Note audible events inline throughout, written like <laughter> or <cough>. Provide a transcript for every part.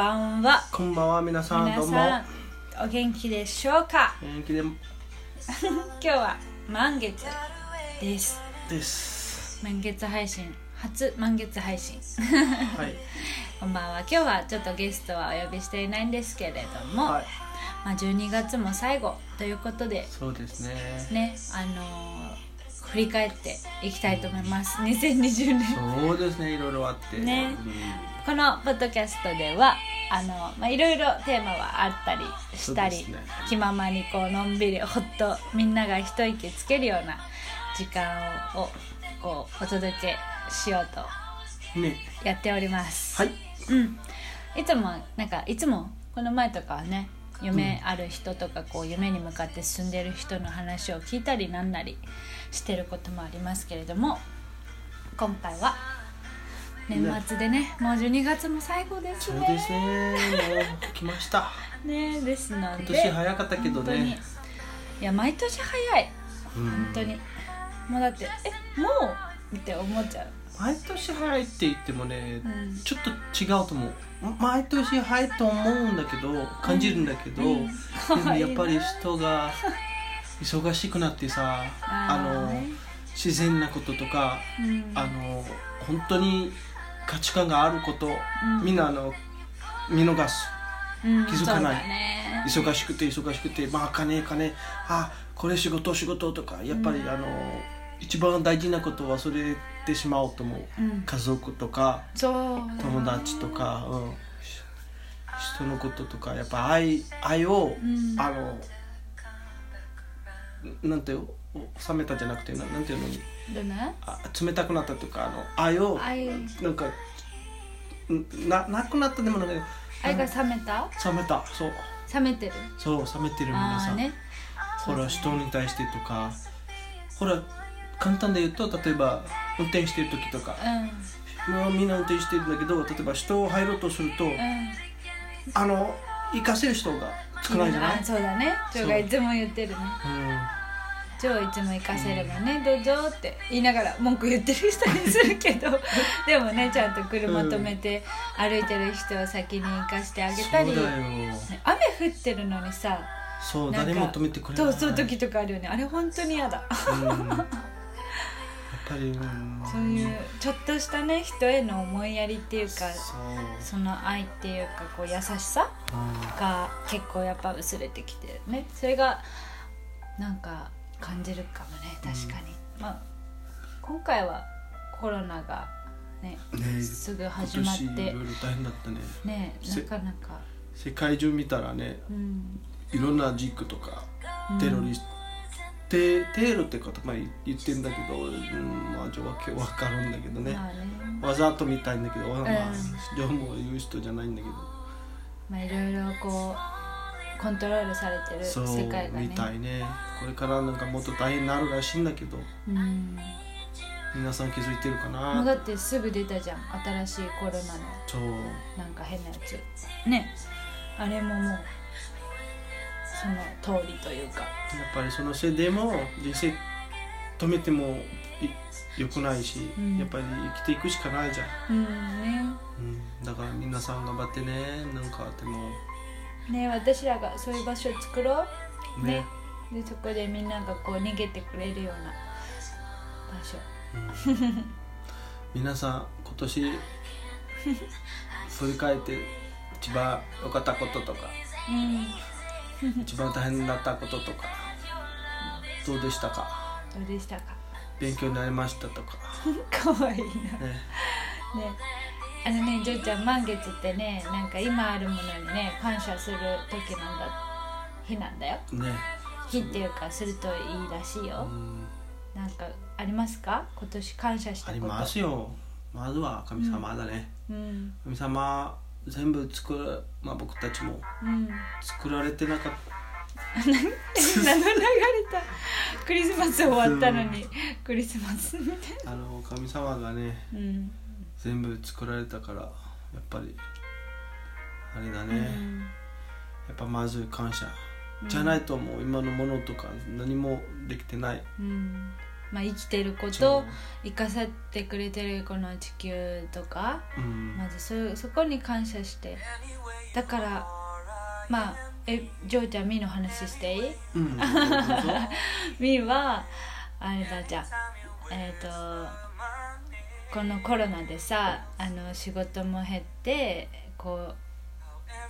ばんは。こんばんは皆さんどうも。皆さんお元気でしょうか？元気で。<laughs> 今日は満月です。です。満月配信。初満月配信。はい。<laughs> こんばんは。今日はちょっとゲストはお呼びしていないんですけれども、はい。まあ、12月も最後ということでそうですね。ねあのー振り返っていきたいと思います。2020年。そうですね。いろいろあって。ね。うんこのポッドキャストではあの、まあ、いろいろテーマはあったりしたり、ね。気ままにこうのんびりほっとみんなが一息つけるような時間をこうお届けしようとね。やっております。はい。うん。いつもなんかいつもこの前とかはね夢ある人とかこう夢に向かって進んでる人の話を聞いたりなんなりしてることもありますけれども今回は年末でねもう12月も最後ですね。そうですね。もう来ました。ねですの今で。年早かったけどね。いや毎年早い。うん本当に。もうだってえもうって思っちゃう。毎年早いって言ってもねうん。ちょっと違うと思う。毎年早いと思うんだけど感じるんだけど、うん。でも可愛いなやっぱり人が忙しくなってさあの自然なこととかうん。あの本当に価値観があること、うん。みんなあの見逃す。うん気づかない。ね。忙しくて忙しくてまあ金金。あこれ仕事仕事とかやっぱり、うん。あの一番大事なことを忘れてしまうと思う。うん。家族とか友達とか、うん、し人のこととかやっぱ愛愛を、うん。あのなんて冷めたじゃなくてななんていうの？どうね？あ冷たくなったとかあの愛を愛。なんかんななくなったでもなんか愛が冷めた？冷めた。そう。冷めてる？そう冷めてる皆さん、ね。ほら人に対してとか。ほら簡単で言うと例えば運転してる時とか。うん。みんな運転してるんだけど例えば人を入ろうとすると、うん。あの行かせる人が少ないじゃないあそうだね。ジョーがいつも言ってるね。うジョーいつも行かせればね、どうぞって言いながら文句言ってる人にするけど。<laughs> でもねちゃんと車止めて歩いてる人を先に行かしてあんげたり、雨降ってるのにさ。そうなんか誰も止めてくれない時とかあるよね。あれ本当に嫌だ。うんぱり、うん、そういうちょっとしたね人への思いやりっていうかその愛っていうかこう優しさうが結構やっぱ薄れてきてるね。それがなんか感じるかもね確かに、まあ今回はコロナがねん、ねすぐ始まっていろいろ大変だったね。ねなせかなか。世界中見たらねうん。いろんな事故とかうん。テロリスト、テテロって言葉言ってんだけど、うん、まあちょわけわかるんだけどね、まあね。わざとみたいんだけど、まあん。ジョーも言う人じゃないんだけど。まあいろいろこうコントロールされてる世界がね。みたいね。これからなんかもっと大変になるらしいんだけど。うん。皆さん気づいてるかもうなだってすぐ出たじゃん。新しいコロナのそう。なんか変なやつ。ね。あれももうその通りというか。やっぱりそのせいでも人生止めてもいよくないし、うん。やっぱり生きていくしかないじゃん、うんね。うん、だから皆さん頑張ってねなんかでも。ね私らがそういう場所を作ろう。ね。ね。でそこでみんながこう逃げてくれるような場所。うん。皆さん今年 <laughs> 振り返って一番良かったこととか。うん <laughs> 一番大変だったこととかどうでしたか？どうでしたか？勉強になりましたとか。かわいいな。ね。ね。あのねジョーちゃん満月ってねなんか今あるものにね感謝する時なんだ日なんだよ。ね。日っていうかするといいらしいうよ、ん。なんかありますか？今年感謝したこと。ありますよ。まずは神様だね、うん。神様全部作る、まあ、僕たちもうん。作られてなかっ名の流れた。クリスマス終わったのにクリスマスみたいたあの神様がねなうん全部作られたからやっぱりあれだね、うん。やっぱまず感謝。じゃないともう今のものとか何もできてない。うんまあ、生きてること生かさってくれてるこの地球とかうん。まずそそこに感謝して。だからまあえジョーちゃんみーの話していい？うん。<laughs> みーはあれだじゃあえっ、とこのコロナでさあの仕事も減ってこ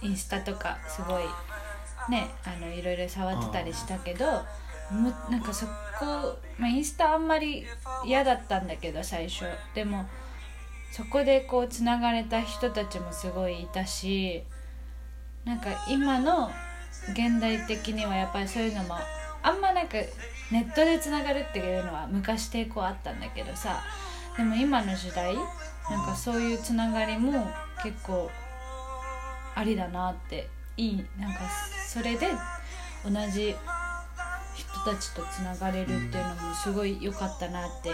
うインスタとかすごいねあのいろいろ触ってたりしたけどもなんかそこ、まあ、インスタあんまり嫌だったんだけど最初。でもそこでこうつながれた人たちもすごいいたしなんか今の現代的にはやっぱりそういうのもあんまなんかネットでつながるっていうのは昔抵抗あったんだけどさでも今の時代なんかそういうつながりも結構ありだなっていいなんかそれで同じ人たちとつながれるっていうのもすごい良かったなって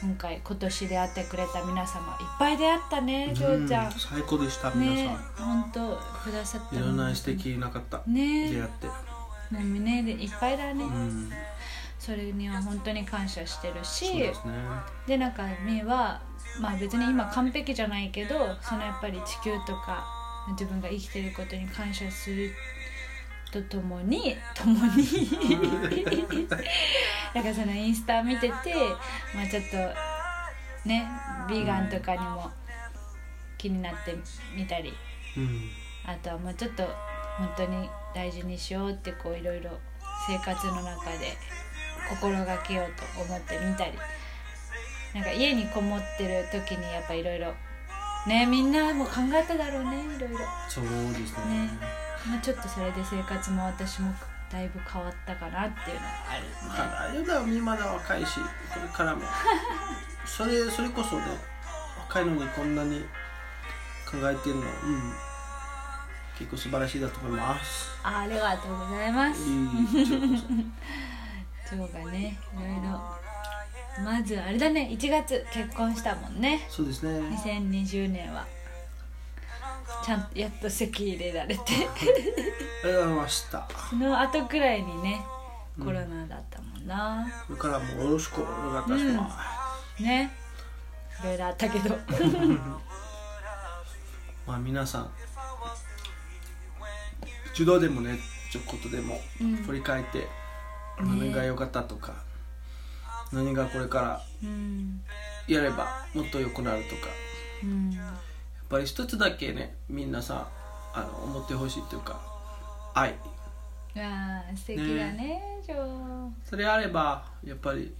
今回今年出会ってくれた皆様いっぱい出会ったねジョーちゃん。うん最高でした皆ねさ本当くださった。んいろんな素敵な方ね。出会って。もう胸でいっぱいだね、うん。それには本当に感謝してるしそうですね。でなんかみーはまあ別に今完璧じゃないけどそのやっぱり地球とか自分が生きてることに感謝するとともにともに。なん <laughs> かそのインスタ見ててまあちょっとねビーガンとかにも気になってみたり。うん。あとはもうちょっと本当に大事にしようってこういろいろ生活の中で心がけようと思ってみたり。なんか家にこもってる時にやっぱいろいろねみんなも考えただろうねいろいろ、そうですね。ねまあ、ちょっとそれで生活も私もだいぶ変わったかなっていうのがあるまあ大丈夫だよみまだ若いしこれからも。<laughs> それそれこそね若いのにこんなに考えてるのうん。結構素晴らしいだと思います。あありがとうございます。<laughs> そ今日がねいろいろ。まずあれだね1月結婚したもんね。そうですね。2020年はちゃんとやっと籍入れられて。ありがとうございました。その後くらいにねコロナだったもんな、これからもよろしくお願いいたしまね。いろいろあったけど。す、<laughs> まあ皆さん一度でもねちょっとでもうん。振り返って何が良かったとか、何がこれからうん。やればもっと良くなるとか。うんぱり一つだけねみんなさあの思ってほしいっていうか愛。素敵だねジョー。それあればやっぱり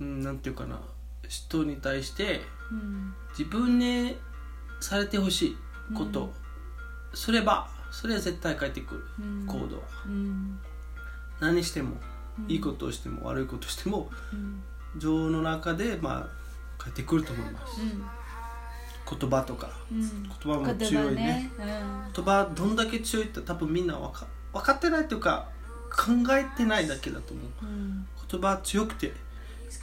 うんなんていうかな人に対してうん。自分にされてほしいこと、すればそれは絶対返ってくる、うん。行動は。うん。何しても、いいことをしても悪いことをしてもうん。情の中でまあ返ってくると思います、言葉とかうん。言葉も言葉強いね。ね。言葉どんだけ強いって多分みんな分か分かってないというか考えてないだけだと思う。うん。うん言葉強くて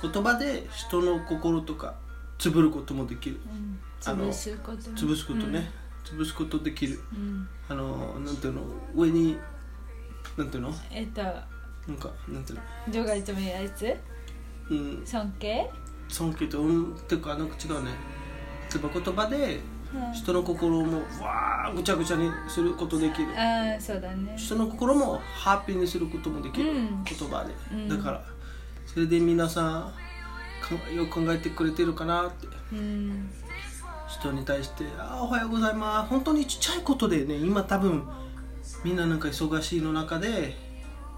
言葉で人の心とか潰ることもできる。うん。あの潰すことね。潰すことね、潰すことできる。うん。あのなんていうの？上になんていうの？えっとなんかなんていうの？ジョーがいつも言うやつ？うん。尊敬？尊敬とうんっていうかなんか違うねば言葉でうん。人の心もわーぐちゃぐちゃにすることできる。ああそうだね。人の心もハッピーにすることもできる、うん。言葉で、うん。だからそれで皆さんかよく考えてくれてるかなって。うん。人に対して「あーおはようございます」本当にちっちゃいことでね今多分みんななんか忙しいの中で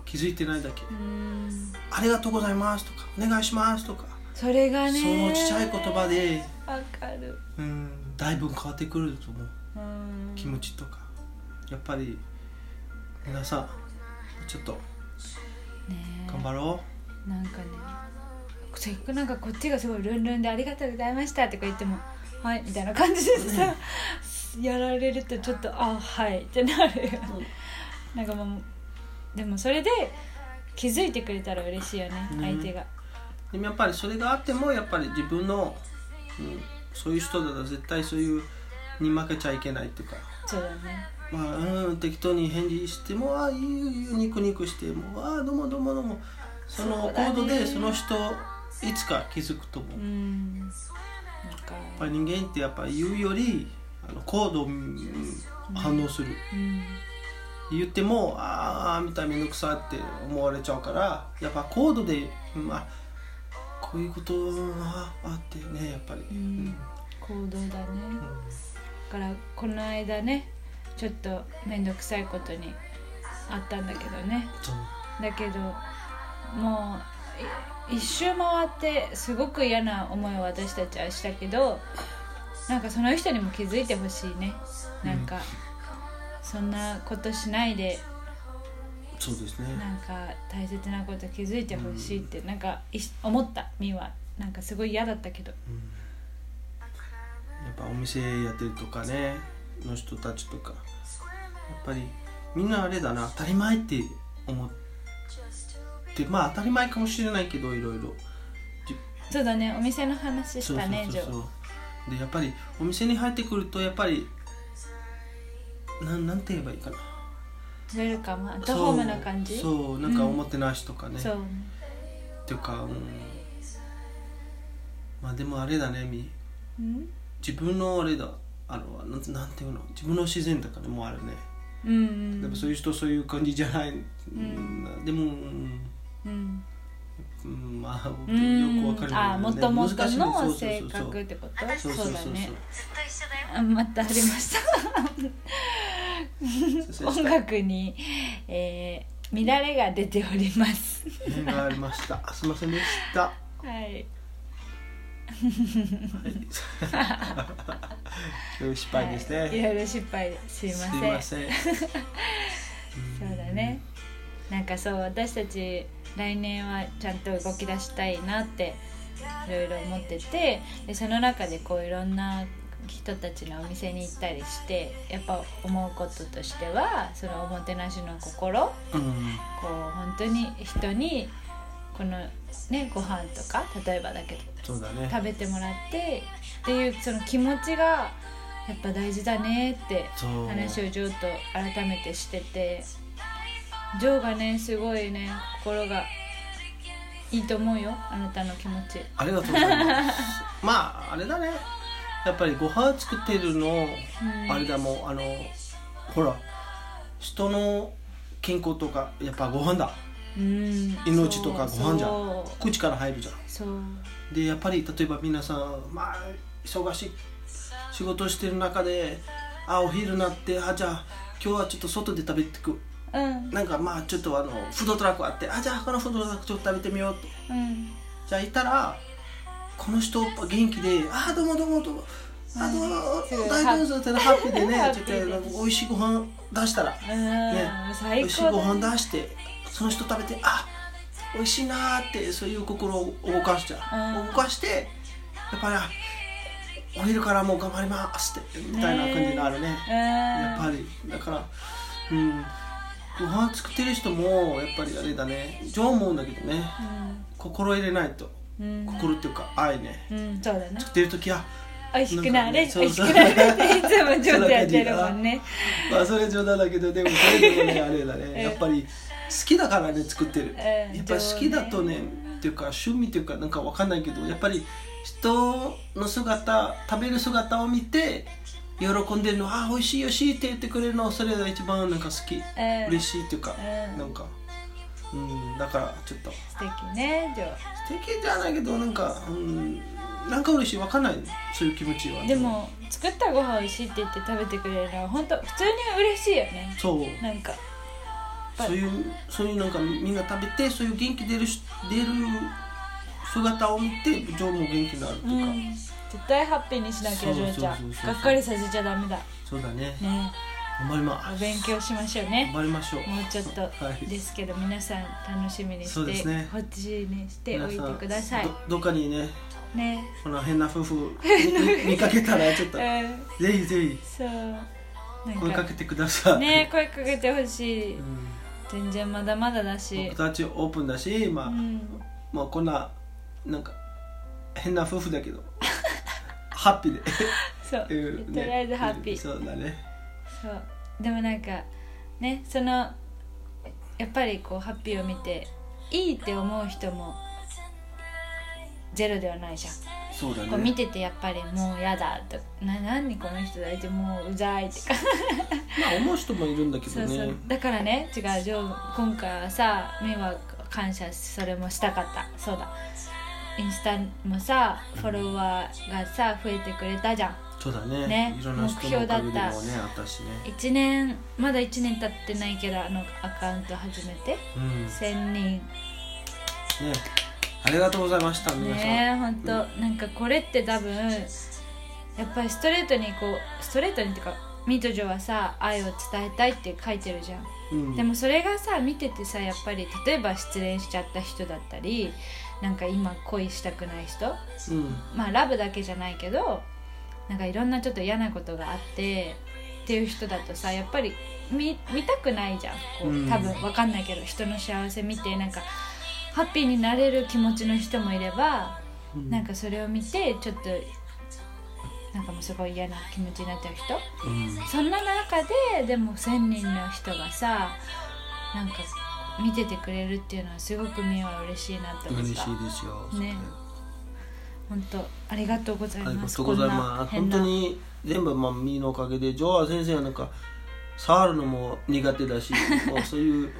気づいてないだけ。うん「ありがとうございます」とか「お願いします」とかそれがねそのちっちゃい言葉でわかる。うんだいぶ変わってくると思う。うん。気持ちとか。やっぱり皆さんちょっとね頑張ろなんかねせっかくなんかこっちがすごいルンルンで「ありがとうございました」とか言っても「はい」みたいな感じでさ、やられるとちょっと「あはい」ってなる。よ、なんかもうでもそれで気づいてくれたら嬉しいよねうん。相手が。うでもやっぱりそれがあってもやっぱり自分の、うん、そういう人だと絶対そういうに負けちゃいけないっていうか、そうだね。まあ、うん、適当に返事してもああいいよいいよニコニコしてもああどうもどうもどうも。そのコードでその人いつか気づくと思う、うやっん。なんか。ぱり人間ってやっぱ言うよりあのコードうん反応する、うん。言ってもああみたいめんどくさって思われちゃうからやっぱコードで、まあ、こういうことがあってねやっぱり、うん。行動だね。だからこの間ねちょっと面倒くさいことにあったんだけどね。だけどもうい一周回ってすごく嫌な思いを私たちはしたけどなんかその人にも気づいてほしいね。なんか、そんなことしないでそうですね。なんか大切なこと気づいてほしいってなんかい思ったみはなんかすごい嫌だったけど。やっぱお店やってるとかねの人たちとか。やっぱりみんなあれだな当たり前って思ってまあ当たり前かもしれないけどいろいろ。そうだねお店の話したねジョーそうでやっぱりお店に入ってくるとやっぱりなんなんて言えばいいかなウェルカムアットホームな感じ？そうそうなんかおもてなしとかね、そう。っていうか、うん、まあでもあれだねみ。うん？自分のあれだあのなんなんていうの？自分の自然とかねもあるね。うんうん。でもそういう人そういう感じじゃない、うん。でも、うん。うん。うん、まあよくわかるあもともとのそう性そうそうそう。格ってこと？そうそうそうそう。だね。あまたありました。そう <laughs> 音楽に、えー、乱れが出ております。変がありました。すいませんでした。はい。はい。失敗ですね、はい、いろいろ失敗すいません。ません。<laughs> そうだね。なんかそう私たち来年はちゃんと動き出したいなっていろいろ思っててでその中でこういろんな人たちのお店に行ったりしてやっぱ思うこととしてはそのおもてなしの心うん。こう本当に人にこのねご飯とか例えばだけどそうだね。食べてもらってっていうその気持ちがやっぱ大事だねって話をジョーと改めてしててジョーがねすごいね心がいいと思うよあなたの気持ち。ありがとうございます。<laughs> まああれだねやっぱりご飯作ってるの、ん。あれだもんあのほら人の健康とかやっぱご飯だ。うん。命とかご飯じゃん。口から入るじゃん。でやっぱり例えば皆さんまあ忙しい仕事してる中であお昼になってあじゃあ今日はちょっと外で食べてく。うん。なんかまあちょっとあのフードトラックあってあじゃあこのフードトラックちょっと食べてみようと。うん。じゃあいたらこの人元気で「あどうもどうもどうも」あどうもすごい。大丈夫ですハッピーでねハッちょっピーでと美味しいご飯出したらうん、ね美最味しいご飯出してその人食べてあ美味しいなーってそういう心を動かしちゃう、うん。動かしてやっぱりあお昼からもう頑張りますってみたいな感じになるね。うん。やっぱり。だからうん。ご飯作ってる人もやっぱりあれだね。上思うんだけどね。心入れないと。うん心っていうか愛ね。うん、うん、そうだね作ってる時は美味しくなれ、ね美味しくなれっていつも上手やってるもんねまあそれ冗談だけどでもそれでもねあれだね。やっぱり好きだからね作ってる。うんやっぱり好きだとねっていうか趣味っていうかなんかわかんないけどやっぱり人の姿食べる姿を見て喜んでるのあ美味しい美味しいって言ってくれるのそれが一番なんか好き。うん。嬉しいっていうかうん。なんかうんだからちょっと。素敵ねジョ素敵じゃないけどなんかうんなんか嬉しいわかんない。そういう気持ちは。ーでも作ったご飯美味しいって言って食べてくれるのは本当普通に嬉しいよね。そう。なんか。ぱそういうそういうなんかみんな食べてそういう元気出るし出る姿を見てジョーも元気になるってうん。絶対ハッピーにしなきゃジョーちゃん。がっかりさせちゃダメだ。そうだね。ね頑張ります。お勉強しましょうね。頑張りましょう。もうちょっとはいですけど皆さん楽しみにしてほっちにしておいて皆ください。どどっかにねね。この変な夫婦 <laughs> 見見かけたらちょっとうん。ぜひぜひそう。声かけてください、ね声かけてほしい。うん。全然まだまだだし。僕たちオープンだし、まあうん。まあこんななんか変な夫婦だけどハッピーで。<laughs> そう。<laughs> うんとりあえずハッピー。そうだねそう。でもなんかねそのやっぱりこうハッピーを見ていいって思う人もゼロではないじゃん。そうだこう見ねててやっぱりもうやだとな何この人だいてもううざいってか。<laughs> まあ思う人もいるんだけどそうねそう。だからね違うジョー今回はさミは感謝それもしたかった。そうだ。インスタもさフォロワーがさ増えてくれたじゃんそうだね。ねいろんな人のおかげでもねあったしね。1年まだ1年経ってないけどあのアカウント始めて。うん。ね1000人ありがとうございました皆さん、ねえほん。となんかこれって多分やっぱりストレートにこうストレートにっていうかミートジョはさ愛を伝えたいって書いてるじゃん。うん、でもそれがさ見ててさやっぱり例えば失恋しちゃった人だったりなんか今恋したくない人。うん。まあラブだけじゃないけどなんかいろんなちょっと嫌なことがあってっていう人だとさやっぱり見見たくないじゃん。こう多分わかんないけど人の幸せ見てなんかハッピーになれる気持ちの人もいればうん。なんかそれを見てちょっとなんかもうすごい嫌な気持ちになっちゃう人。うん。そんな中ででも1,000人の人がさなんか見ててくれるっていうのはすごくみは嬉しいなと思嬉しったいですよね本当ありがとうございありますがとうございます。本当に全部まあミーのおかげでジョア先生はなんか触るのも苦手だし <laughs> もうそういう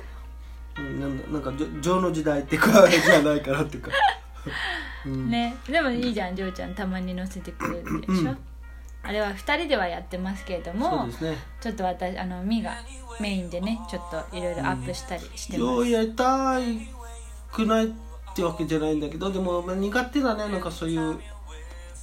うんなんだなんかジョジョーの時代ってかじゃないかなっていうか、<laughs> うん、ねでもいいじゃんジョーちゃんたまに載せてくれるでしょ、うん。あれは2人ではやってますけれどもね。ちょっと私あのミがメインでねちょっといろいろアップしたりしてます、ようやりたいくないってわけじゃないんだけどでもまあ苦手だねなんかそういう。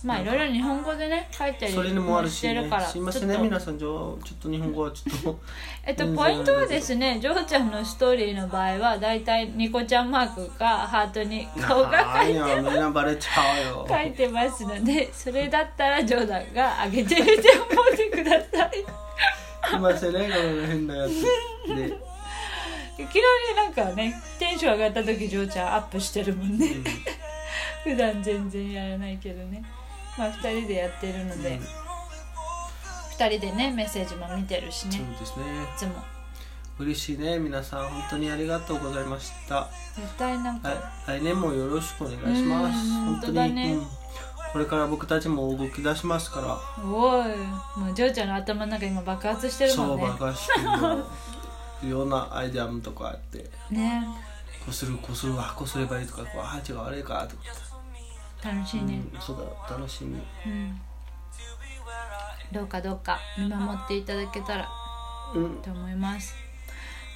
まあいろいろ日本語でね書いたりそれにもあるしねすいませんね皆さんじゃあちょっと日本語はちょっと。<laughs> えっと、ポイントはですねジョーちゃんのストーリーの場合はだいたいニコちゃんマークかハートに <laughs> 顔があいやみんなバレちゃうよ。書いてますのでそれだったらジョーダンが上げてるって思ってください。<laughs> すいませんねこの変なやつ。で、昨日になんかねテンション上がった時ジョーちゃんアップしてるもんね。うん。<laughs> 普段全然やらないけどね。まあ2人でやってるので、うん。2人でねメッセージも見てるしね。そうですね。いつも。嬉しいね。皆さん本当にありがとうございました。絶対なんか、来来年もよろしくお願いします。うん本当だね。うん。これから僕たちも動き出しますから。おい。もうジョーちゃんの頭の中今爆発してるもそんね。うバカしてる <laughs> いろんなアイデアとかあってね。こうするこうするわこうすればいいとかこうあ違うあれかとか、楽しいね、うん、そうだ楽しみ。うん、どうかどうか見守っていただけたらうん。と思います。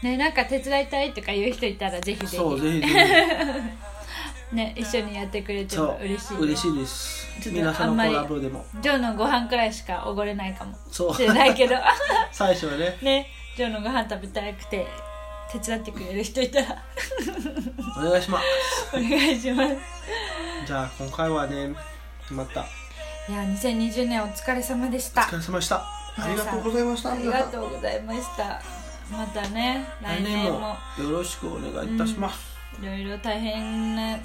ねなんか手伝いたいとかいう人いたらぜひぜひ。そうぜひぜ <laughs> ね一緒にやってくれても嬉しい嬉しいです。皆さんのコラボでも。ジョーのご飯くらいしかおごれないかもそう。しれないけど。<laughs> 最初はね。ねジョーのご飯食べたくて手伝ってくれる人いたら。お願いします。お願いします。じゃあ今回はねまた。いや2020年お疲れ様でした。お疲れ様でした。ありがとうございました。ありがとうございました。またね来年も。よろしくお願いいたします、いろいろ大変な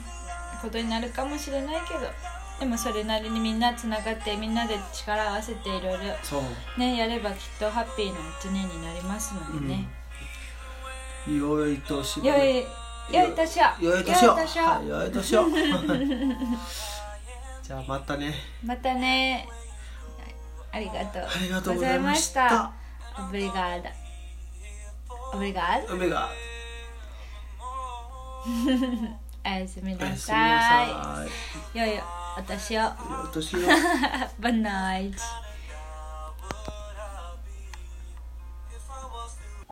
ことになるかもしれないけどでもそれなりにみんなつながってみんなで力を合わせていろいろねやればきっとハッピーな一年になりますのでね、良い年良い良い年を。良い年を。良い年を。<laughs> じゃあまたね。またね。ありがとうございました。オブリガーダオブリガーダ梅がおやすみなおやすみなささい。い良いお年を。良い年を <laughs> バ